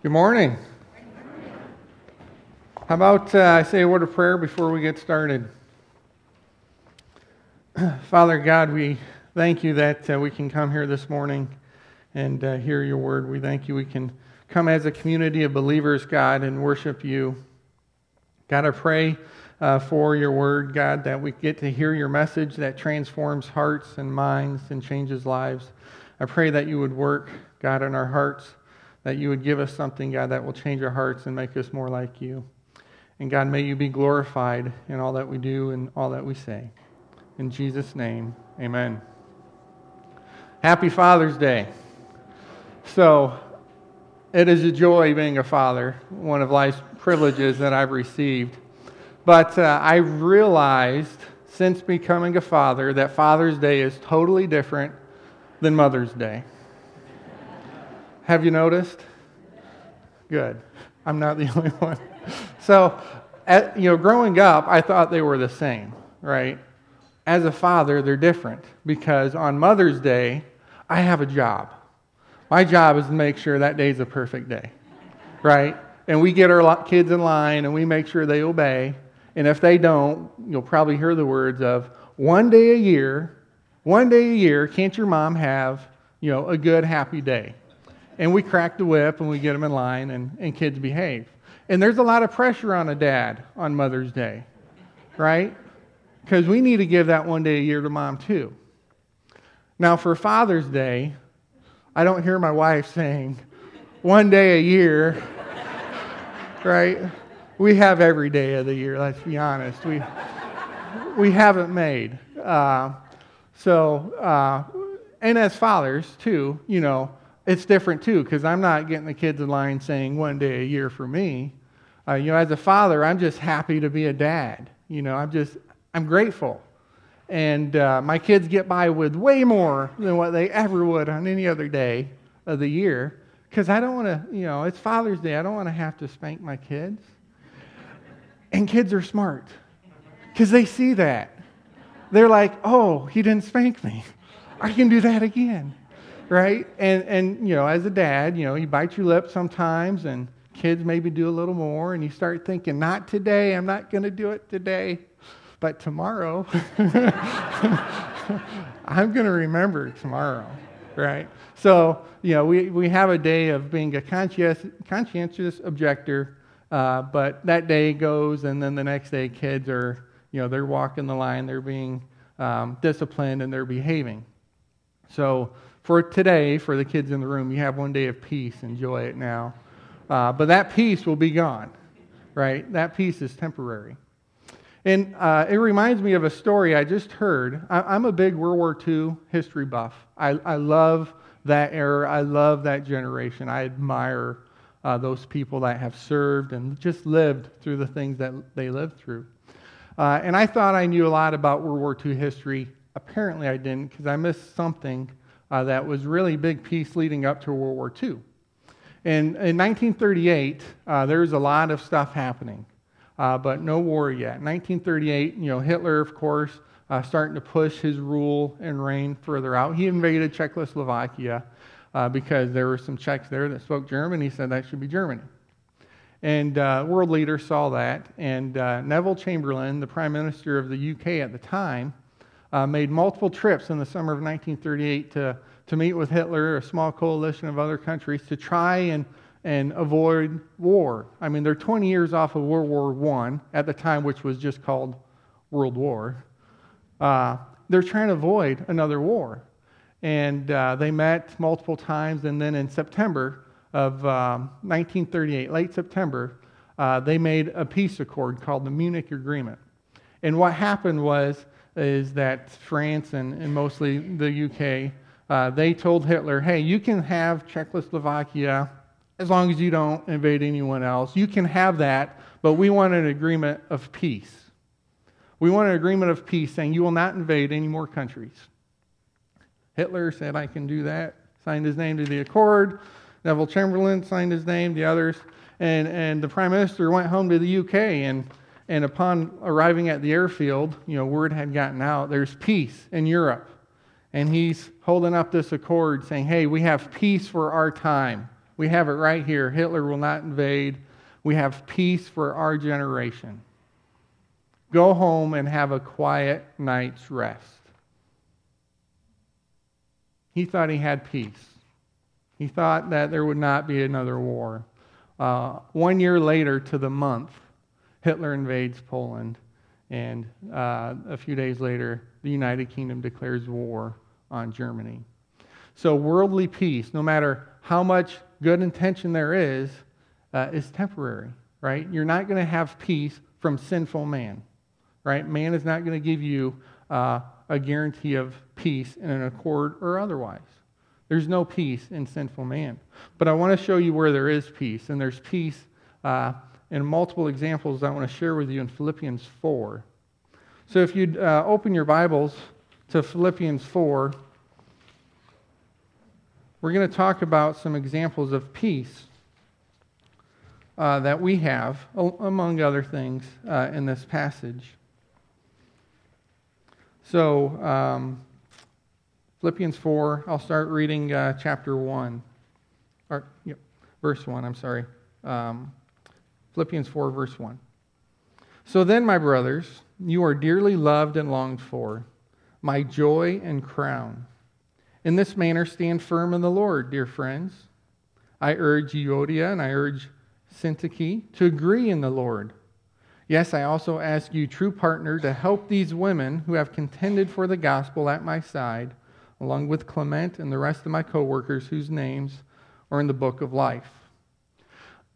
Good morning. How about uh, I say a word of prayer before we get started? Father God, we thank you that uh, we can come here this morning and uh, hear your word. We thank you we can come as a community of believers, God, and worship you. God, I pray uh, for your word, God, that we get to hear your message that transforms hearts and minds and changes lives. I pray that you would work, God, in our hearts that you would give us something, God, that will change our hearts and make us more like you. And God, may you be glorified in all that we do and all that we say. In Jesus' name, amen. Happy Father's Day. So, it is a joy being a father, one of life's privileges that I've received. But uh, I realized since becoming a father that Father's Day is totally different than Mother's Day. Have you noticed? Good. I'm not the only one. So, at, you know, growing up, I thought they were the same, right? As a father, they're different because on Mother's Day, I have a job. My job is to make sure that day's a perfect day, right? And we get our kids in line and we make sure they obey. And if they don't, you'll probably hear the words of one day a year, one day a year, can't your mom have, you know, a good, happy day? And we crack the whip and we get them in line and, and kids behave. And there's a lot of pressure on a dad on Mother's Day, right? Because we need to give that one day a year to mom too. Now, for Father's Day, I don't hear my wife saying, one day a year, right? We have every day of the year, let's be honest. We, we haven't made. Uh, so, uh, and as fathers, too, you know, it's different too because I'm not getting the kids in line saying one day a year for me. Uh, you know, as a father, I'm just happy to be a dad. You know, I'm just, I'm grateful. And uh, my kids get by with way more than what they ever would on any other day of the year because I don't want to, you know, it's Father's Day. I don't want to have to spank my kids. And kids are smart because they see that. They're like, oh, he didn't spank me. I can do that again right? And, and, you know, as a dad, you know, you bite your lip sometimes, and kids maybe do a little more, and you start thinking, not today, I'm not going to do it today, but tomorrow, I'm going to remember tomorrow, right? So, you know, we, we have a day of being a conscientious, conscientious objector, uh, but that day goes, and then the next day, kids are, you know, they're walking the line, they're being um, disciplined, and they're behaving. So, for today, for the kids in the room, you have one day of peace. Enjoy it now. Uh, but that peace will be gone, right? That peace is temporary. And uh, it reminds me of a story I just heard. I, am a big World War II history buff. I, I, love that era. I love that generation. I admire uh, those people that have served and just lived through the things that they lived through. Uh, and I thought I knew a lot about World War II history. Apparently, I didn't because I missed something uh, that was really big piece leading up to World War II. And in 1938, uh, there was a lot of stuff happening, uh, but no war yet. 1938, you know, Hitler, of course, uh, starting to push his rule and reign further out. He invaded Czechoslovakia uh, because there were some Czechs there that spoke German. He said that should be Germany. And uh, world leaders saw that, and Neville Chamberlain, the prime minister of the UK at the time, uh, made multiple trips in the summer of 1938 to, to meet with Hitler, a small coalition of other countries, to try and, and avoid war. I mean, they're 20 years off of World War I at the time, which was just called World War. Uh, they're trying to avoid another war. And uh, they met multiple times, and then in September of um, 1938, late September, uh, they made a peace accord called the Munich Agreement. And what happened was is that France and, and mostly the UK, uh, they told Hitler, hey, you can have Czechoslovakia as long as you don't invade anyone else. You can have that, but we want an agreement of peace. We want an agreement of peace saying you will not invade any more countries. Hitler said, I can do that, signed his name to the accord. Neville Chamberlain signed his name, the others. And, and the prime minister went home to the UK and and upon arriving at the airfield, you know, word had gotten out there's peace in Europe. And he's holding up this accord saying, hey, we have peace for our time. We have it right here. Hitler will not invade. We have peace for our generation. Go home and have a quiet night's rest. He thought he had peace. He thought that there would not be another war. Uh, one year later, to the month, Hitler invades Poland, and uh, a few days later, the United Kingdom declares war on Germany. So, worldly peace, no matter how much good intention there is, uh, is temporary, right? You're not going to have peace from sinful man, right? Man is not going to give you uh, a guarantee of peace in an accord or otherwise. There's no peace in sinful man. But I want to show you where there is peace, and there's peace uh, in multiple examples I want to share with you in Philippians 4. So if you'd uh, open your Bibles to Philippians 4, we're going to talk about some examples of peace uh, that we have, among other things, uh, in this passage. So, um, Philippians 4, I'll start reading uh, chapter 1, or yep, verse 1, I'm sorry. Um, Philippians 4, verse 1. So then, my brothers, you are dearly loved and longed for, my joy and crown. In this manner, stand firm in the Lord, dear friends. I urge Euodia and I urge Syntyche to agree in the Lord. Yes, I also ask you, true partner, to help these women who have contended for the gospel at my side along with Clement and the rest of my coworkers whose names are in the book of life.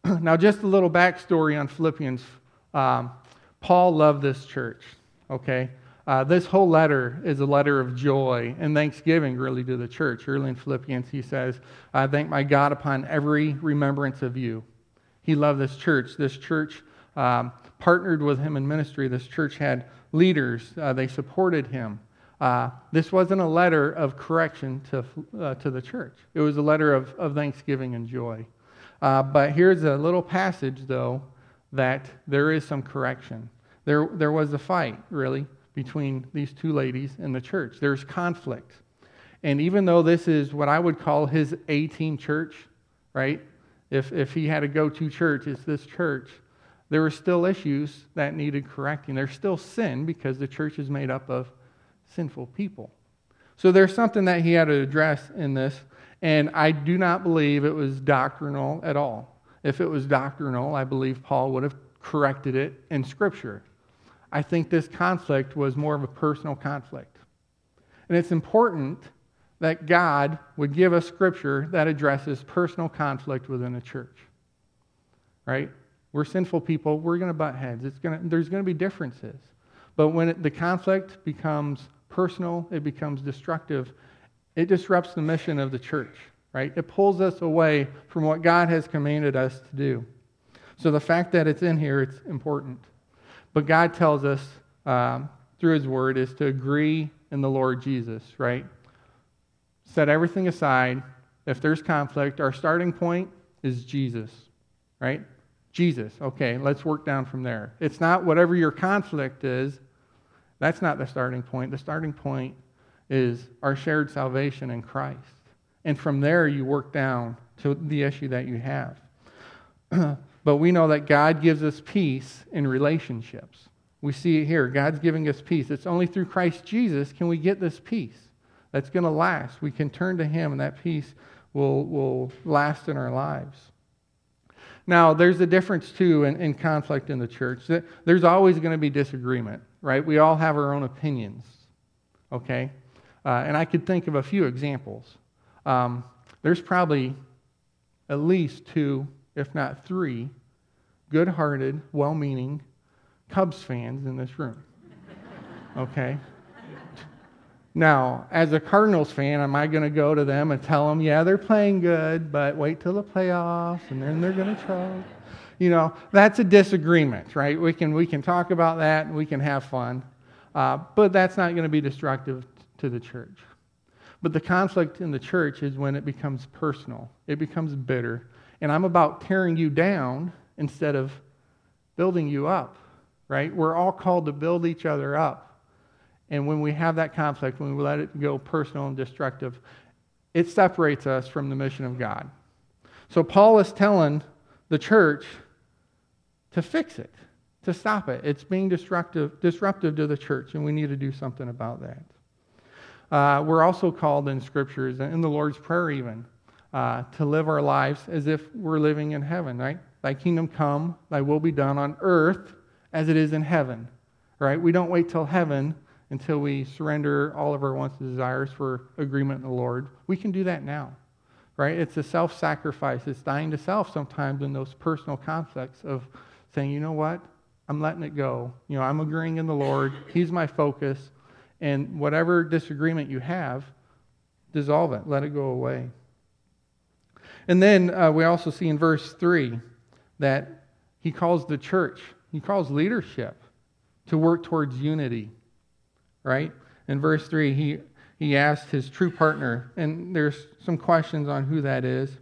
now, just a little backstory on Philippians. Um, Paul loved this church, okay? Uh, this whole letter is a letter of joy and thanksgiving, really, to the church. Early in Philippians, he says, I thank my God upon every remembrance of you. He loved this church. This church um, partnered with him in ministry. This church had leaders, uh, they supported him. Uh, this wasn't a letter of correction to, uh, to the church, it was a letter of, of thanksgiving and joy. Uh, but here's a little passage, though, that there is some correction. There, there was a fight, really, between these two ladies in the church. There's conflict. And even though this is what I would call his A team church, right? If, if he had a go to church, it's this church. There were still issues that needed correcting. There's still sin because the church is made up of sinful people. So there's something that he had to address in this, and I do not believe it was doctrinal at all. If it was doctrinal, I believe Paul would have corrected it in Scripture. I think this conflict was more of a personal conflict. And it's important that God would give us Scripture that addresses personal conflict within a church. Right? We're sinful people. We're going to butt heads. It's gonna, there's going to be differences. But when it, the conflict becomes personal, it becomes destructive, it disrupts the mission of the church, right? It pulls us away from what God has commanded us to do. So the fact that it's in here, it's important. But God tells us um, through His Word is to agree in the Lord Jesus, right? Set everything aside. If there's conflict, our starting point is Jesus, right? Jesus. Okay, let's work down from there. It's not whatever your conflict is, that's not the starting point. The starting point is our shared salvation in Christ. And from there, you work down to the issue that you have. but we know that God gives us peace in relationships. We see it here. God's giving us peace. It's only through Christ Jesus can we get this peace that's going to last. We can turn to Him, and that peace will, will last in our lives. Now, there's a difference, too, in, in conflict in the church. There's always going to be disagreement right? We all have our own opinions, okay? Uh, and I could think of a few examples. Um, there's probably at least two, if not three, good hearted, well meaning Cubs fans in this room, okay? Now, as a Cardinals fan, am I going to go to them and tell them, yeah, they're playing good, but wait till the playoffs and then they're going to choke? you know, that's a disagreement, right? We can, we can talk about that and we can have fun, uh, but that's not going to be destructive to the church. But the conflict in the church is when it becomes personal, it becomes bitter. And I'm about tearing you down instead of building you up, right? We're all called to build each other up. And when we have that conflict, when we let it go personal and destructive, it separates us from the mission of God. So Paul is telling the church to fix it, to stop it. It's being disruptive, disruptive to the church, and we need to do something about that. Uh, we're also called in scriptures, and in the Lord's Prayer even, uh, to live our lives as if we're living in heaven, right? Thy kingdom come, thy will be done on earth as it is in heaven, right? We don't wait till heaven until we surrender all of our wants and desires for agreement in the Lord. We can do that now, right? It's a self sacrifice. It's dying to self sometimes in those personal conflicts of saying, you know what? I'm letting it go. You know, I'm agreeing in the Lord. He's my focus. And whatever disagreement you have, dissolve it, let it go away. And then uh, we also see in verse 3 that he calls the church, he calls leadership to work towards unity, right? In verse 3, he, he asked his true partner, and there's some questions on who that is,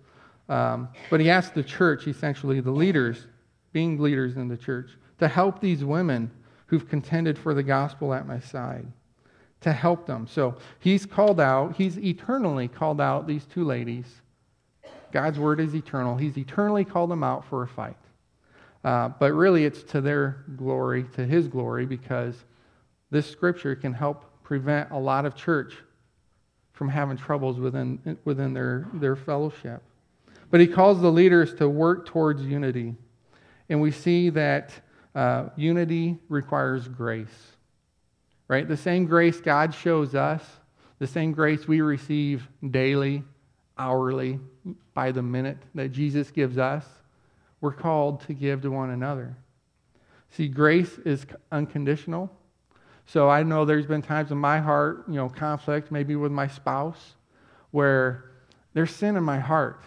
um, but he asked the church, essentially the leaders, being leaders in the church, to help these women who've contended for the gospel at my side to help them. So he's called out, he's eternally called out these two ladies. God's word is eternal. He's eternally called them out for a fight. Uh, but really, it's to their glory, to his glory, because this scripture can help prevent a lot of church from having troubles within, within their, their fellowship. But he calls the leaders to work towards unity. And we see that uh, unity requires grace right? The same grace God shows us, the same grace we receive daily, hourly, by the minute that Jesus gives us, we're called to give to one another. See, grace is unconditional. So I know there's been times in my heart, you know, conflict, maybe with my spouse, where there's sin in my heart.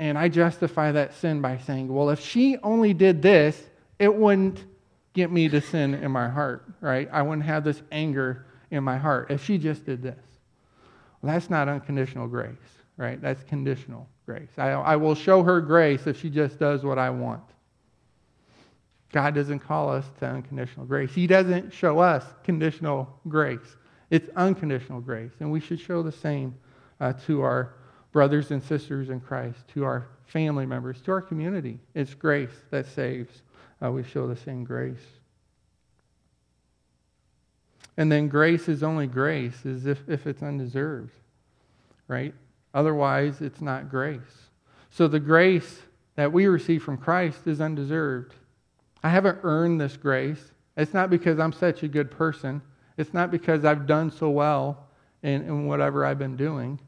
And I justify that sin by saying, well, if she only did this, it wouldn't get me to sin in my heart, right? I wouldn't have this anger in my heart if she just did this. Well, that's not unconditional grace, right? That's conditional grace. I, I will show her grace if she just does what I want. God doesn't call us to unconditional grace. He doesn't show us conditional grace. It's unconditional grace. And we should show the same uh, to our brothers and sisters in Christ, to our family members, to our community. It's grace that saves uh, we show the same grace. And then grace is only grace if, if it's undeserved, right? Otherwise, it's not grace. So the grace that we receive from Christ is undeserved. I haven't earned this grace. It's not because I'm such a good person. It's not because I've done so well in, in whatever I've been doing.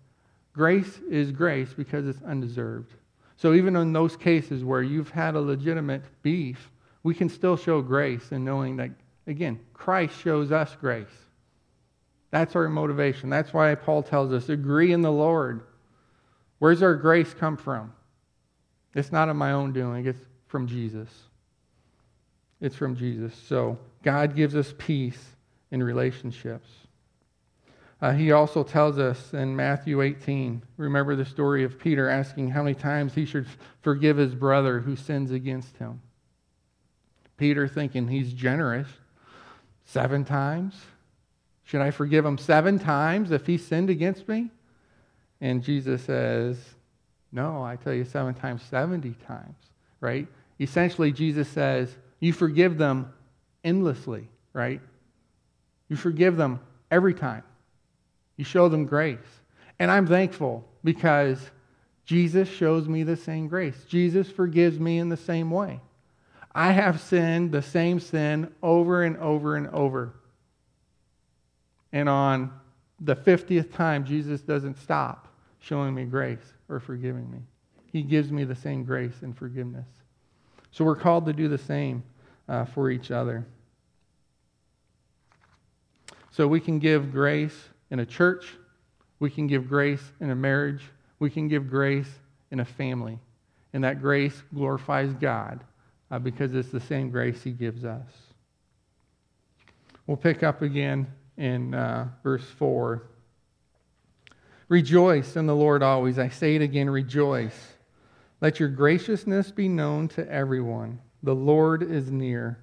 Grace is grace because it's undeserved. So even in those cases where you've had a legitimate beef, we can still show grace in knowing that, again, Christ shows us grace. That's our motivation. That's why Paul tells us agree in the Lord. Where's our grace come from? It's not of my own doing, it's from Jesus. It's from Jesus. So God gives us peace in relationships. Uh, he also tells us in Matthew 18, remember the story of Peter asking how many times he should forgive his brother who sins against him. Peter thinking he's generous. Seven times? Should I forgive him seven times if he sinned against me? And Jesus says, No, I tell you, seven times, 70 times, right? Essentially, Jesus says, You forgive them endlessly, right? You forgive them every time. You show them grace. And I'm thankful because Jesus shows me the same grace. Jesus forgives me in the same way. I have sinned the same sin over and over and over. And on the 50th time, Jesus doesn't stop showing me grace or forgiving me. He gives me the same grace and forgiveness. So we're called to do the same uh, for each other. So we can give grace in a church, we can give grace in a marriage, we can give grace in a family. And that grace glorifies God uh, because it's the same grace he gives us. We'll pick up again in uh, verse 4. Rejoice in the Lord always. I say it again, rejoice. Let your graciousness be known to everyone. The Lord is near.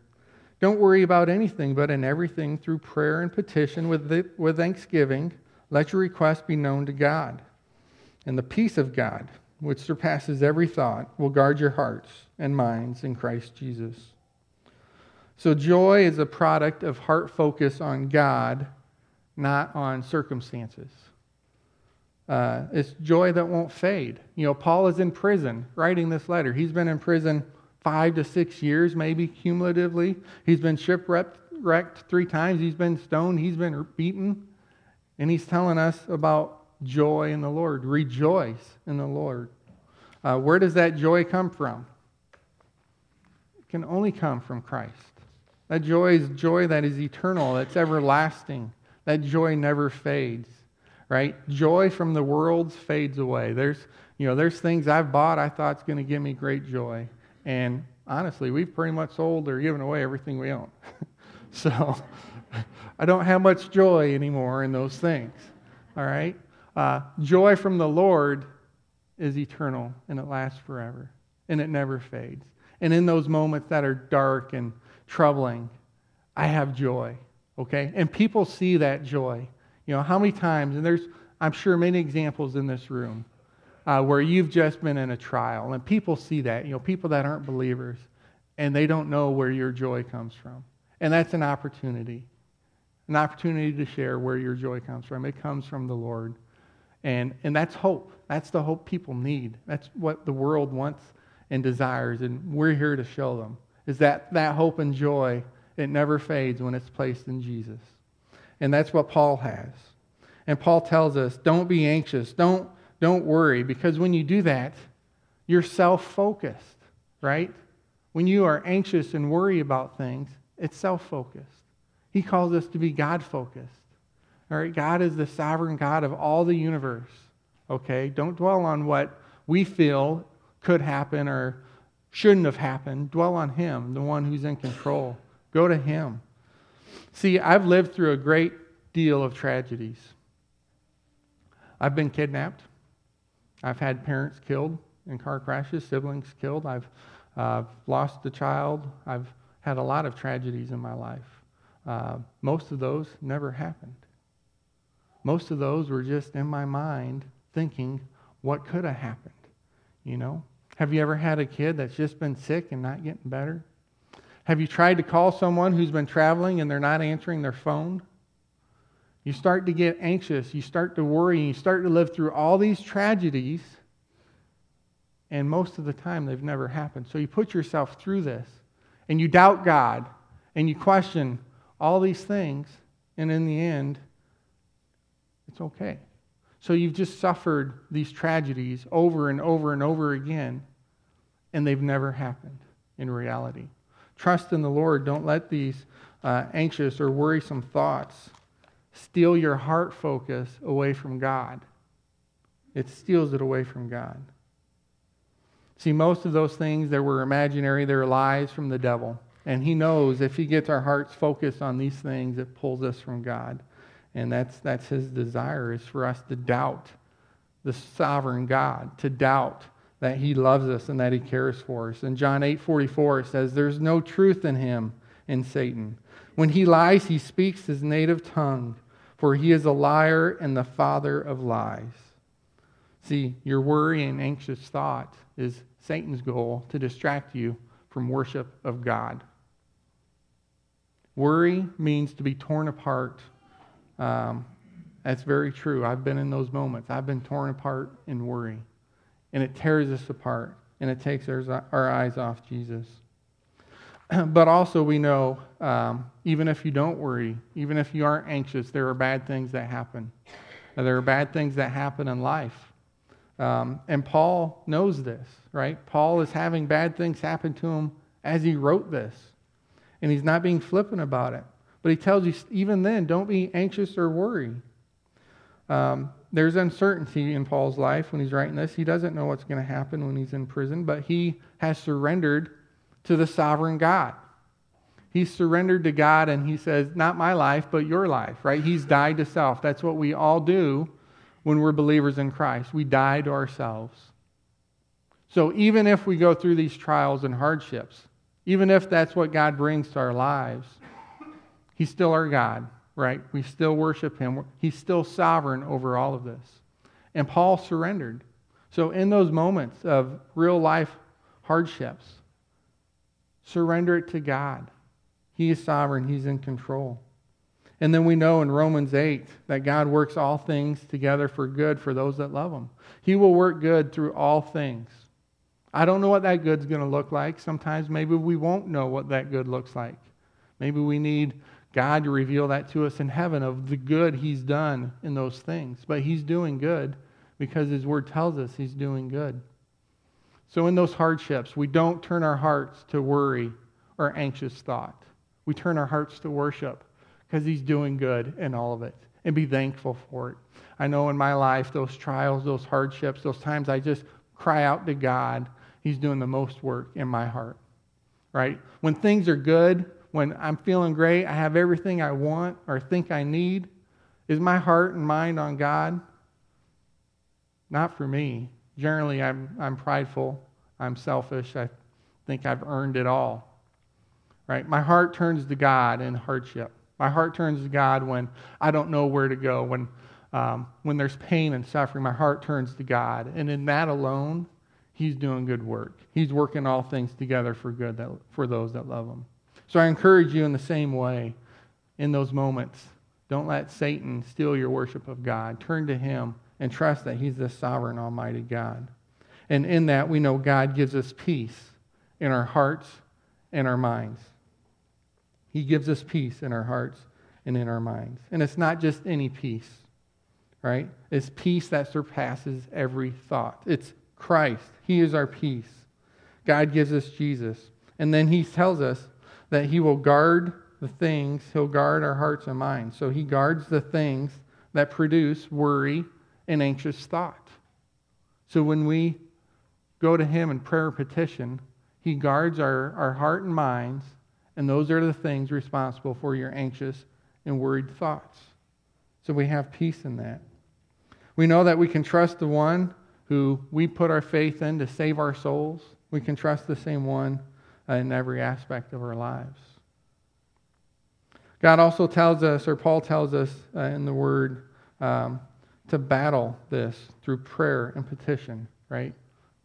Don't worry about anything, but in everything, through prayer and petition with, the, with thanksgiving, let your requests be known to God. And the peace of God, which surpasses every thought, will guard your hearts and minds in Christ Jesus. So, joy is a product of heart focus on God, not on circumstances. Uh, it's joy that won't fade. You know, Paul is in prison writing this letter. He's been in prison five to six years, maybe cumulatively. He's been shipwrecked three times. He's been stoned. He's been beaten. And he's telling us about joy in the Lord. Rejoice in the Lord. Uh, where does that joy come from? It can only come from Christ. That joy is joy that is eternal, that's everlasting. That joy never fades, right? Joy from the world fades away. There's, you know, there's things I've bought I thought it's going to give me great joy. And honestly, we've pretty much sold or given away everything we own. so I don't have much joy anymore in those things. All right? Uh, joy from the Lord is eternal and it lasts forever and it never fades. And in those moments that are dark and troubling, I have joy, okay? And people see that joy. You know, how many times, and there's, I'm sure, many examples in this room uh, where you've just been in a trial, and people see that, you know, people that aren't believers, and they don't know where your joy comes from. And that's an opportunity, an opportunity to share where your joy comes from. It comes from the Lord. And, and that's hope. That's the hope people need. That's what the world wants and desires, and we're here to show them is that that hope and joy, it never fades when it's placed in Jesus. And that's what Paul has. And Paul tells us, don't be anxious, don't, don't worry, because when you do that, you're self focused, right? When you are anxious and worry about things, it's self focused. He calls us to be God focused. All right, God is the sovereign God of all the universe. Okay, don't dwell on what we feel could happen or shouldn't have happened. Dwell on Him, the one who's in control. Go to Him. See, I've lived through a great deal of tragedies. I've been kidnapped. I've had parents killed in car crashes, siblings killed. I've uh, lost a child. I've had a lot of tragedies in my life. Uh, most of those never happened. Most of those were just in my mind thinking, what could have happened? You know? Have you ever had a kid that's just been sick and not getting better? Have you tried to call someone who's been traveling and they're not answering their phone? You start to get anxious, you start to worry, and you start to live through all these tragedies, and most of the time they've never happened. So you put yourself through this, and you doubt God, and you question all these things, and in the end, it's okay. So you've just suffered these tragedies over and over and over again, and they've never happened in reality. Trust in the Lord. Don't let these uh, anxious or worrisome thoughts steal your heart focus away from God. It steals it away from God. See, most of those things that were imaginary, they're lies from the devil. And he knows if he gets our hearts focused on these things, it pulls us from God. And that's, that's his desire, is for us to doubt the sovereign God, to doubt that he loves us and that he cares for us. And John 8 44, says, There's no truth in him, in Satan. When he lies, he speaks his native tongue, for he is a liar and the father of lies. See, your worry and anxious thought is Satan's goal to distract you from worship of God. Worry means to be torn apart um, that's very true. I've been in those moments. I've been torn apart in worry. And it tears us apart, and it takes our, our eyes off Jesus. but also, we know um, even if you don't worry, even if you aren't anxious, there are bad things that happen. Now, there are bad things that happen in life. Um, and Paul knows this, right? Paul is having bad things happen to him as he wrote this. And he's not being flippant about it. But he tells you, even then, don't be anxious or worry. Um, there's uncertainty in Paul's life when he's writing this. He doesn't know what's going to happen when he's in prison, but he has surrendered to the sovereign God. He's surrendered to God and he says, Not my life, but your life, right? He's died to self. That's what we all do when we're believers in Christ. We die to ourselves. So even if we go through these trials and hardships, even if that's what God brings to our lives, He's still our God, right? We still worship him. He's still sovereign over all of this. And Paul surrendered. So, in those moments of real life hardships, surrender it to God. He is sovereign, He's in control. And then we know in Romans 8 that God works all things together for good for those that love Him. He will work good through all things. I don't know what that good's going to look like. Sometimes maybe we won't know what that good looks like. Maybe we need God to reveal that to us in heaven of the good He's done in those things. But He's doing good because His Word tells us He's doing good. So in those hardships, we don't turn our hearts to worry or anxious thought. We turn our hearts to worship because He's doing good in all of it and be thankful for it. I know in my life, those trials, those hardships, those times I just cry out to God, He's doing the most work in my heart, right? When things are good, when I'm feeling great, I have everything I want or think I need, is my heart and mind on God? Not for me. Generally, I'm, I'm prideful, I'm selfish, I think I've earned it all. Right? My heart turns to God in hardship. My heart turns to God when I don't know where to go, when, um, when there's pain and suffering. My heart turns to God. And in that alone, He's doing good work. He's working all things together for good that, for those that love Him. So I encourage you in the same way in those moments. Don't let Satan steal your worship of God. Turn to Him and trust that He's the sovereign, almighty God. And in that, we know God gives us peace in our hearts and our minds. He gives us peace in our hearts and in our minds. And it's not just any peace, right? It's peace that surpasses every thought. It's Christ. He is our peace. God gives us Jesus. And then he tells us that he will guard the things, he'll guard our hearts and minds. So he guards the things that produce worry and anxious thought. So when we go to him in prayer petition, he guards our, our heart and minds and those are the things responsible for your anxious and worried thoughts. So we have peace in that. We know that we can trust the one who we put our faith in to save our souls. We can trust the same one in every aspect of our lives. God also tells us, or Paul tells us uh, in the Word, um, to battle this through prayer and petition, right?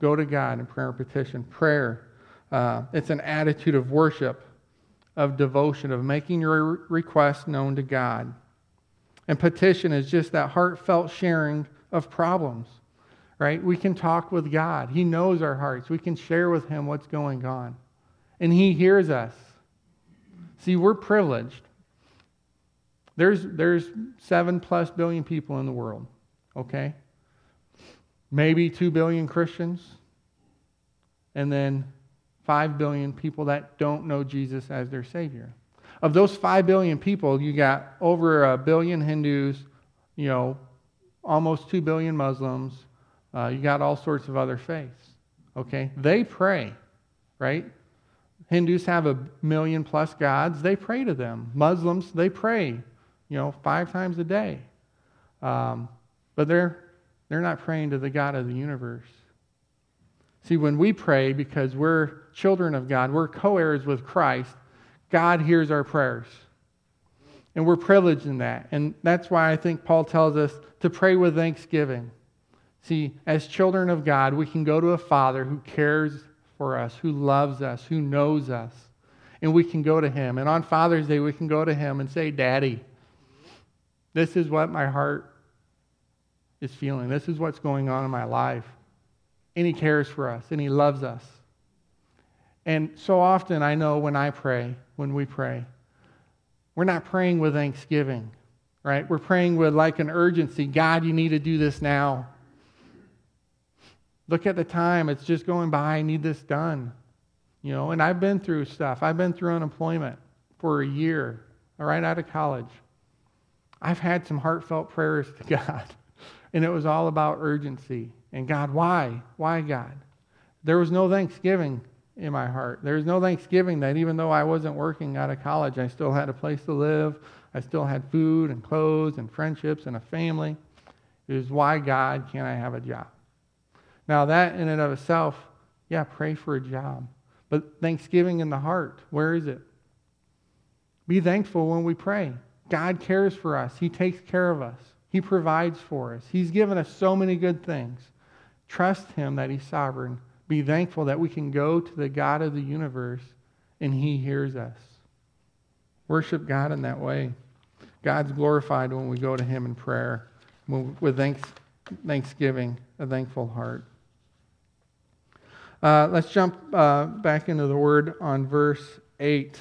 Go to God in prayer and petition. Prayer, uh, it's an attitude of worship of devotion, of making your request known to God. And petition is just that heartfelt sharing of problems, right? We can talk with God. He knows our hearts. We can share with Him what's going on. And He hears us. See, we're privileged. There's, there's seven plus billion people in the world, okay? Maybe two billion Christians. And then 5 billion people that don't know Jesus as their Savior. Of those 5 billion people, you got over a billion Hindus, you know, almost 2 billion Muslims, uh, you got all sorts of other faiths. Okay? They pray, right? Hindus have a million plus gods. They pray to them. Muslims, they pray, you know, five times a day. Um, but they're, they're not praying to the God of the universe. See, when we pray because we're children of God, we're co heirs with Christ, God hears our prayers. And we're privileged in that. And that's why I think Paul tells us to pray with thanksgiving. See, as children of God, we can go to a Father who cares for us, who loves us, who knows us. And we can go to Him. And on Father's Day, we can go to Him and say, Daddy, this is what my heart is feeling. This is what's going on in my life and He cares for us, and He loves us. And so often, I know when I pray, when we pray, we're not praying with thanksgiving, right? We're praying with like an urgency God, you need to do this now. Look at the time, it's just going by. I need this done. You know, and I've been through stuff. I've been through unemployment for a year, right out of college. I've had some heartfelt prayers to God, and it was all about urgency. And God, why? Why, God? There was no thanksgiving in my heart. There was no thanksgiving that even though I wasn't working out of college, I still had a place to live. I still had food and clothes and friendships and a family. It was why, God, can't I have a job? Now, that in and of itself, yeah, pray for a job. But thanksgiving in the heart, where is it? Be thankful when we pray. God cares for us, He takes care of us, He provides for us. He's given us so many good things. Trust Him that He's sovereign. Be thankful that we can go to the God of the universe and He hears us. Worship God in that way. God's glorified when we go to Him in prayer with thanks, thanksgiving, a thankful heart. Uh, let's jump uh, back into the word on verse 8.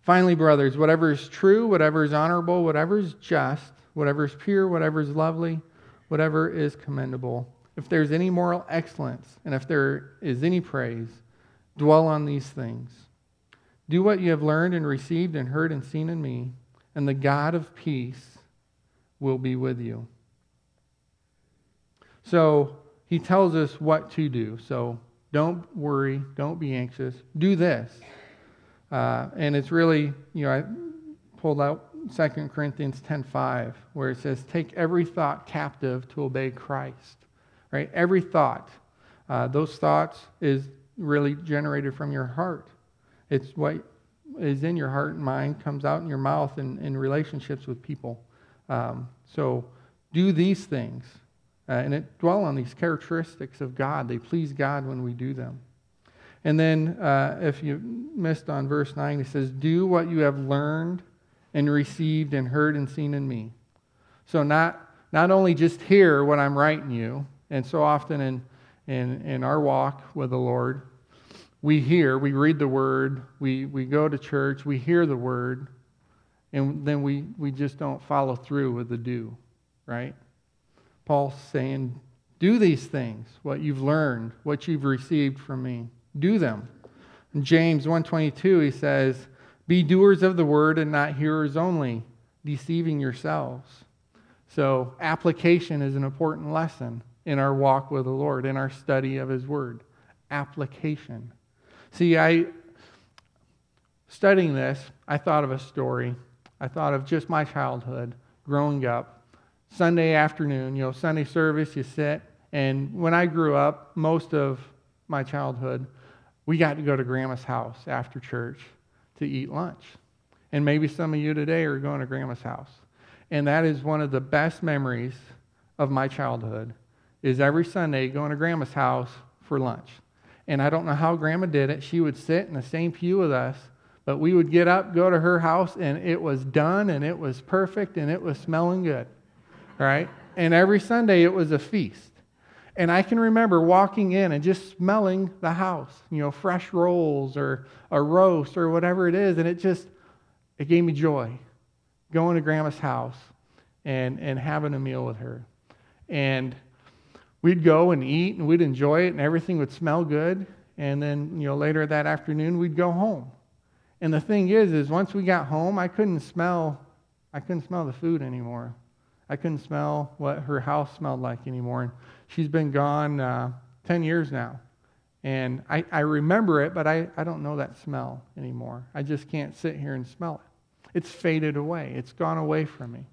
Finally, brothers, whatever is true, whatever is honorable, whatever is just, whatever is pure, whatever is lovely, whatever is commendable, if there's any moral excellence, and if there is any praise, dwell on these things. Do what you have learned and received and heard and seen in me, and the God of peace will be with you. So he tells us what to do. So don't worry, don't be anxious. Do this. Uh, and it's really, you know, I pulled out 2 Corinthians 10.5, where it says, take every thought captive to obey Christ. Right? Every thought. Uh, those thoughts is really generated from your heart. It's what is in your heart and mind comes out in your mouth and in relationships with people. Um, so do these things. Uh, and it dwell on these characteristics of God. They please God when we do them. And then, uh, if you missed on verse 9, he says, Do what you have learned and received and heard and seen in me. So, not, not only just hear what I'm writing you, and so often in, in, in our walk with the Lord, we hear, we read the word, we, we go to church, we hear the word, and then we, we just don't follow through with the do, right? Paul's saying, Do these things, what you've learned, what you've received from me do them. In James 1:22 he says, "Be doers of the word and not hearers only, deceiving yourselves." So, application is an important lesson in our walk with the Lord, in our study of his word. Application. See, I studying this, I thought of a story. I thought of just my childhood growing up. Sunday afternoon, you know, Sunday service, you sit, and when I grew up, most of my childhood, we got to go to grandma's house after church to eat lunch. And maybe some of you today are going to grandma's house. And that is one of the best memories of my childhood is every Sunday going to grandma's house for lunch. And I don't know how grandma did it. She would sit in the same pew with us, but we would get up, go to her house, and it was done and it was perfect and it was smelling good. Right? And every Sunday it was a feast. And I can remember walking in and just smelling the house, you know, fresh rolls or a roast or whatever it is. And it just, it gave me joy going to grandma's house and, and having a meal with her. And we'd go and eat and we'd enjoy it and everything would smell good. And then, you know, later that afternoon, we'd go home. And the thing is, is once we got home, I couldn't smell, I couldn't smell the food anymore. I couldn't smell what her house smelled like anymore. And she's been gone uh, 10 years now. And I, I remember it, but I, I don't know that smell anymore. I just can't sit here and smell it. It's faded away, it's gone away from me.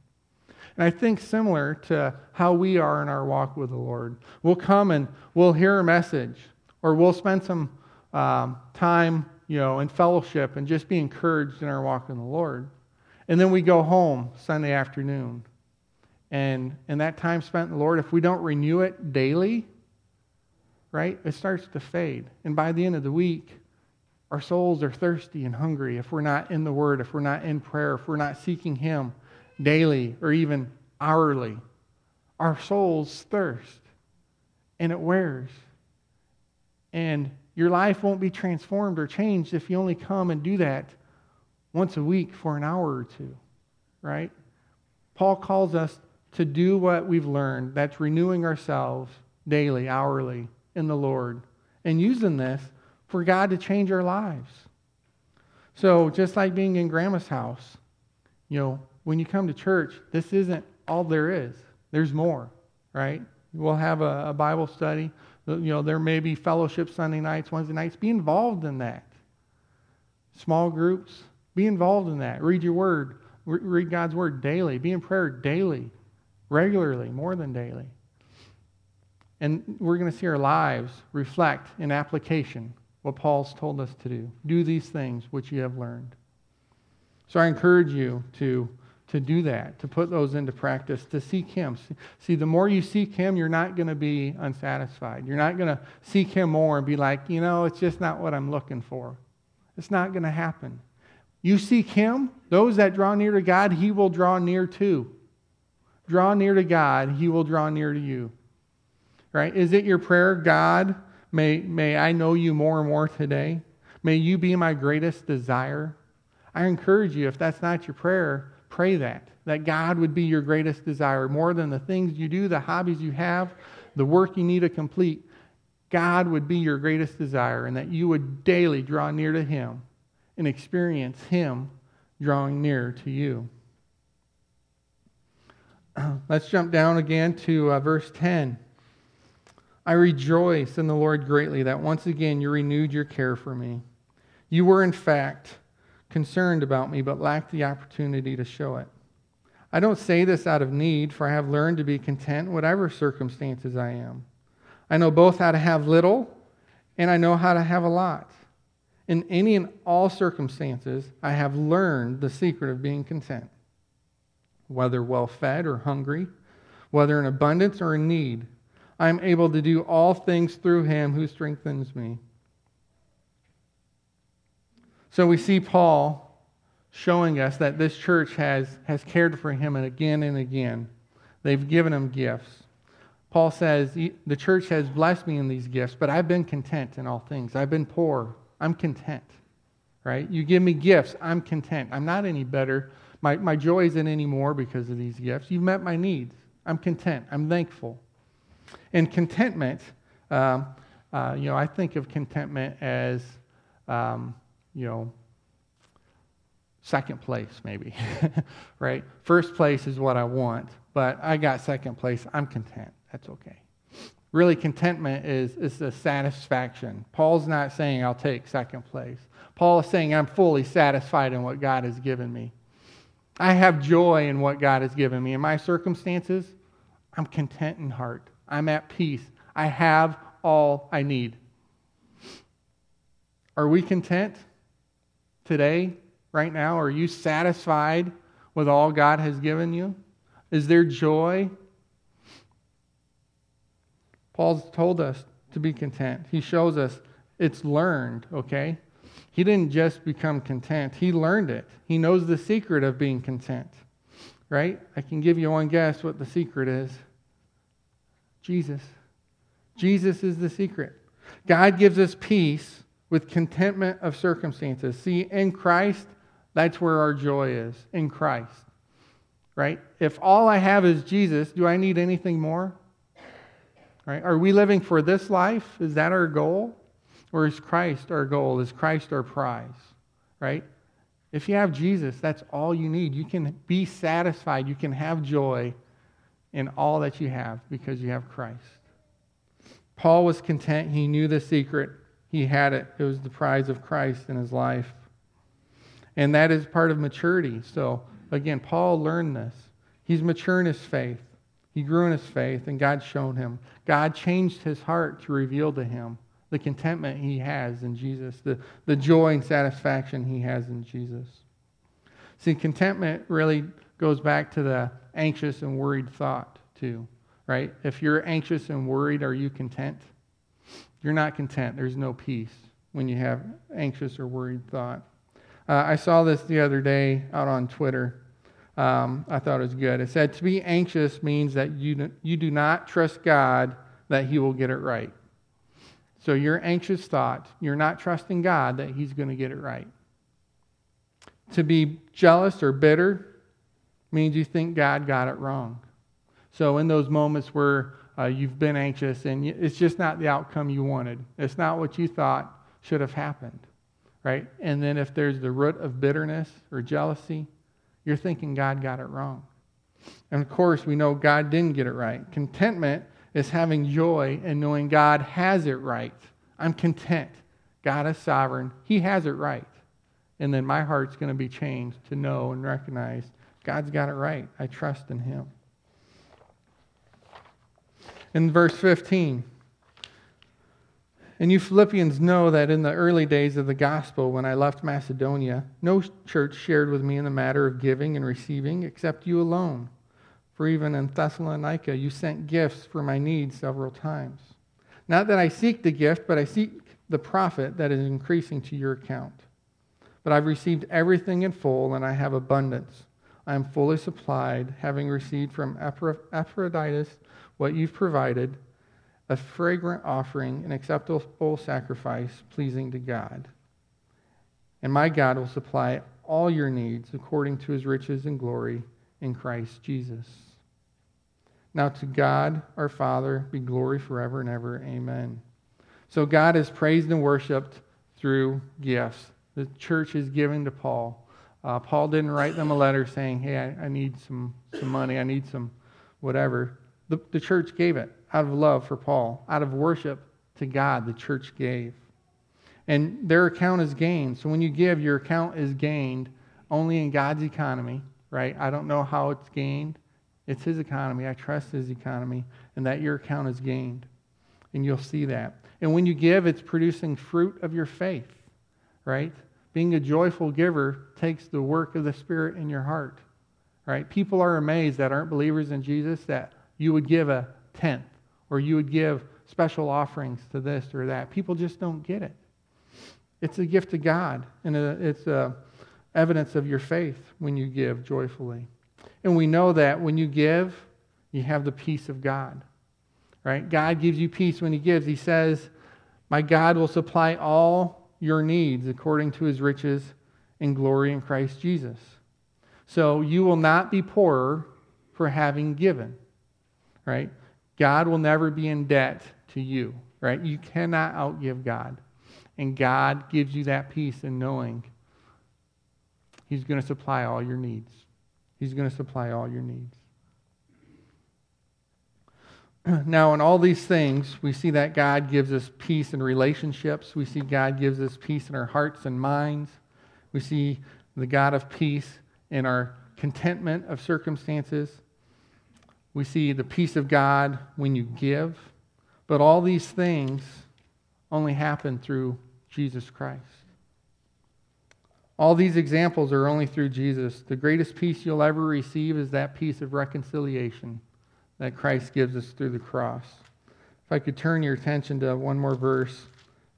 And I think similar to how we are in our walk with the Lord. We'll come and we'll hear a message, or we'll spend some um, time, you know, in fellowship and just be encouraged in our walk in the Lord. And then we go home Sunday afternoon and, and that time spent in the Lord, if we don't renew it daily, right, it starts to fade. And by the end of the week, our souls are thirsty and hungry if we're not in the Word, if we're not in prayer, if we're not seeking Him daily or even hourly. Our souls thirst and it wears. And your life won't be transformed or changed if you only come and do that once a week for an hour or two, right? Paul calls us to do what we've learned. That's renewing ourselves daily, hourly in the Lord, and using this for God to change our lives. So, just like being in grandma's house, you know, when you come to church, this isn't all there is. There's more, right? We'll have a, a Bible study. You know, there may be fellowship Sunday nights, Wednesday nights. Be involved in that. Small groups, be involved in that. Read your word. Read God's word daily. Be in prayer daily regularly, more than daily. And we're going to see our lives reflect in application what Paul's told us to do. Do these things which you have learned. So I encourage you to to do that, to put those into practice, to seek Him. See, the more you seek Him, you're not going to be unsatisfied. You're not going to seek Him more and be like, you know, it's just not what I'm looking for. It's not going to happen. You seek Him, those that draw near to God, He will draw near to. Draw near to God, He will draw near to you. Right? Is it your prayer, God, may, may I know you more and more today? May you be my greatest desire? I encourage you, if that's not your prayer, pray that. That God would be your greatest desire more than the things you do, the hobbies you have, the work you need to complete. God would be your greatest desire, and that you would daily draw near to Him and experience Him drawing near to you. Let's jump down again to uh, verse 10. I rejoice in the Lord greatly that once again you renewed your care for me. You were, in fact, concerned about me, but lacked the opportunity to show it. I don't say this out of need, for I have learned to be content whatever circumstances I am. I know both how to have little and I know how to have a lot. In any and all circumstances, I have learned the secret of being content. Whether well fed or hungry, whether in abundance or in need, I am able to do all things through him who strengthens me. So we see Paul showing us that this church has, has cared for him and again and again. They've given him gifts. Paul says, The church has blessed me in these gifts, but I've been content in all things. I've been poor. I'm content. Right? You give me gifts. I'm content. I'm not any better. My, my joy isn't any more because of these gifts. You've met my needs. I'm content. I'm thankful. And contentment, um, uh, you know, I think of contentment as, um, you know, second place, maybe, right? First place is what I want, but I got second place. I'm content. That's okay. Really, contentment is, is a satisfaction. Paul's not saying I'll take second place. Paul is saying I'm fully satisfied in what God has given me. I have joy in what God has given me. In my circumstances, I'm content in heart. I'm at peace. I have all I need. Are we content today, right now? Are you satisfied with all God has given you? Is there joy? Paul's told us to be content. He shows us it's learned, okay? He didn't just become content, he learned it. He knows the secret of being content, right? I can give you one guess what the secret is Jesus. Jesus is the secret. God gives us peace with contentment of circumstances. See, in Christ, that's where our joy is, in Christ. Right? If all I have is Jesus, do I need anything more? Right? Are we living for this life? Is that our goal? Or is Christ our goal? Is Christ our prize? Right? If you have Jesus, that's all you need. You can be satisfied. You can have joy in all that you have because you have Christ. Paul was content. He knew the secret. He had it. It was the prize of Christ in his life. And that is part of maturity. So, again, Paul learned this. He's mature in his faith. He grew in his faith, and God showed him. God changed his heart to reveal to him the contentment he has in Jesus, the, the joy and satisfaction he has in Jesus. See, contentment really goes back to the anxious and worried thought, too, right? If you're anxious and worried, are you content? You're not content. There's no peace when you have anxious or worried thought. Uh, I saw this the other day out on Twitter. Um, I thought it was good. It said, To be anxious means that you, you do not trust God that He will get it right. So, your anxious thought, you're not trusting God that He's going to get it right. To be jealous or bitter means you think God got it wrong. So, in those moments where uh, you've been anxious and it's just not the outcome you wanted, it's not what you thought should have happened, right? And then if there's the root of bitterness or jealousy, you're thinking God got it wrong. And of course, we know God didn't get it right. Contentment is having joy and knowing God has it right. I'm content. God is sovereign. He has it right. And then my heart's going to be changed to know and recognize God's got it right. I trust in Him. In verse 15, And you Philippians know that in the early days of the gospel, when I left Macedonia, no church shared with me in the matter of giving and receiving except you alone. For even in Thessalonica, you sent gifts for my needs several times. Not that I seek the gift, but I seek the profit that is increasing to your account. But I've received everything in full, and I have abundance. I am fully supplied, having received from Epaphroditus what you've provided a fragrant offering, an acceptable sacrifice pleasing to God. And my God will supply all your needs according to his riches and glory in Christ Jesus. Now to God our Father be glory forever and ever. Amen. So God is praised and worshiped through gifts. The church is giving to Paul. Uh, Paul didn't write them a letter saying, hey, I, I, need some, some money, I need some whatever. The, the church gave it out of love for Paul, out of worship to God, the church gave. And their account is gained. So when you give, your account is gained only in God's economy, right? I don't know how it's gained. It's His economy. I trust His economy, and that your account is gained. And you'll see that. And when you give, it's producing fruit of your faith, right? Being a joyful giver takes the work of the Spirit in your heart, right? People are amazed that aren't believers in Jesus that you would give a tenth or you would give special offerings to this or that. People just don't get it. It's a gift to God, and uh, it's a evidence of your faith when you give joyfully. And we know that when you give, you have the peace of God. Right? God gives you peace when He gives. He says, My God will supply all your needs according to His riches and glory in Christ Jesus. So you will not be poorer for having given. Right? God will never be in debt to you, right? You cannot outgive God. And God gives you that peace in knowing He's going to supply all your needs. He's going to supply all your needs. Now, in all these things, we see that God gives us peace in relationships. We see God gives us peace in our hearts and minds. We see the God of peace in our contentment of circumstances. We see the peace of God when you give. But all these things only happen through Jesus Christ. All these examples are only through Jesus. The greatest peace you'll ever receive is that peace of reconciliation that Christ gives us through the cross. If I could turn your attention to one more verse,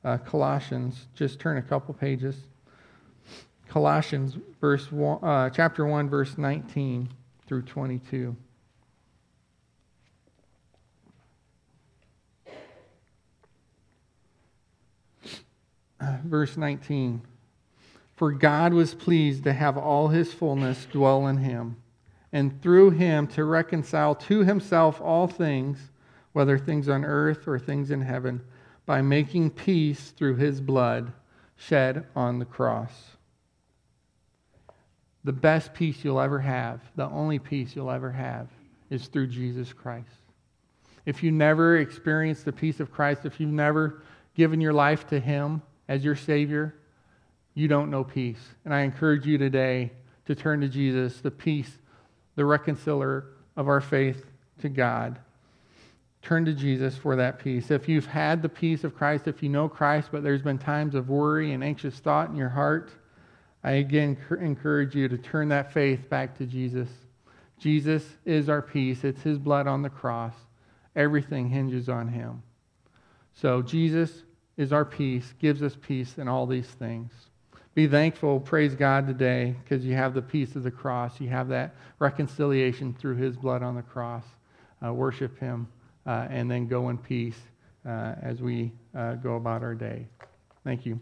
uh, Colossians, just turn a couple pages. Colossians, verse one, uh, chapter 1, verse 19 through 22. verse 19. For God was pleased to have all his fullness dwell in him, and through him to reconcile to himself all things, whether things on earth or things in heaven, by making peace through his blood shed on the cross. The best peace you'll ever have, the only peace you'll ever have, is through Jesus Christ. If you never experienced the peace of Christ, if you've never given your life to him, as your Savior, you don't know peace. And I encourage you today to turn to Jesus, the peace, the reconciler of our faith to God. Turn to Jesus for that peace. If you've had the peace of Christ, if you know Christ, but there's been times of worry and anxious thought in your heart, I again encourage you to turn that faith back to Jesus. Jesus is our peace. It's his blood on the cross. Everything hinges on him. So, Jesus, is our peace, gives us peace in all these things. Be thankful, praise God today, because you have the peace of the cross. You have that reconciliation through his blood on the cross. Uh, worship him, uh, and then go in peace uh, as we uh, go about our day. Thank you.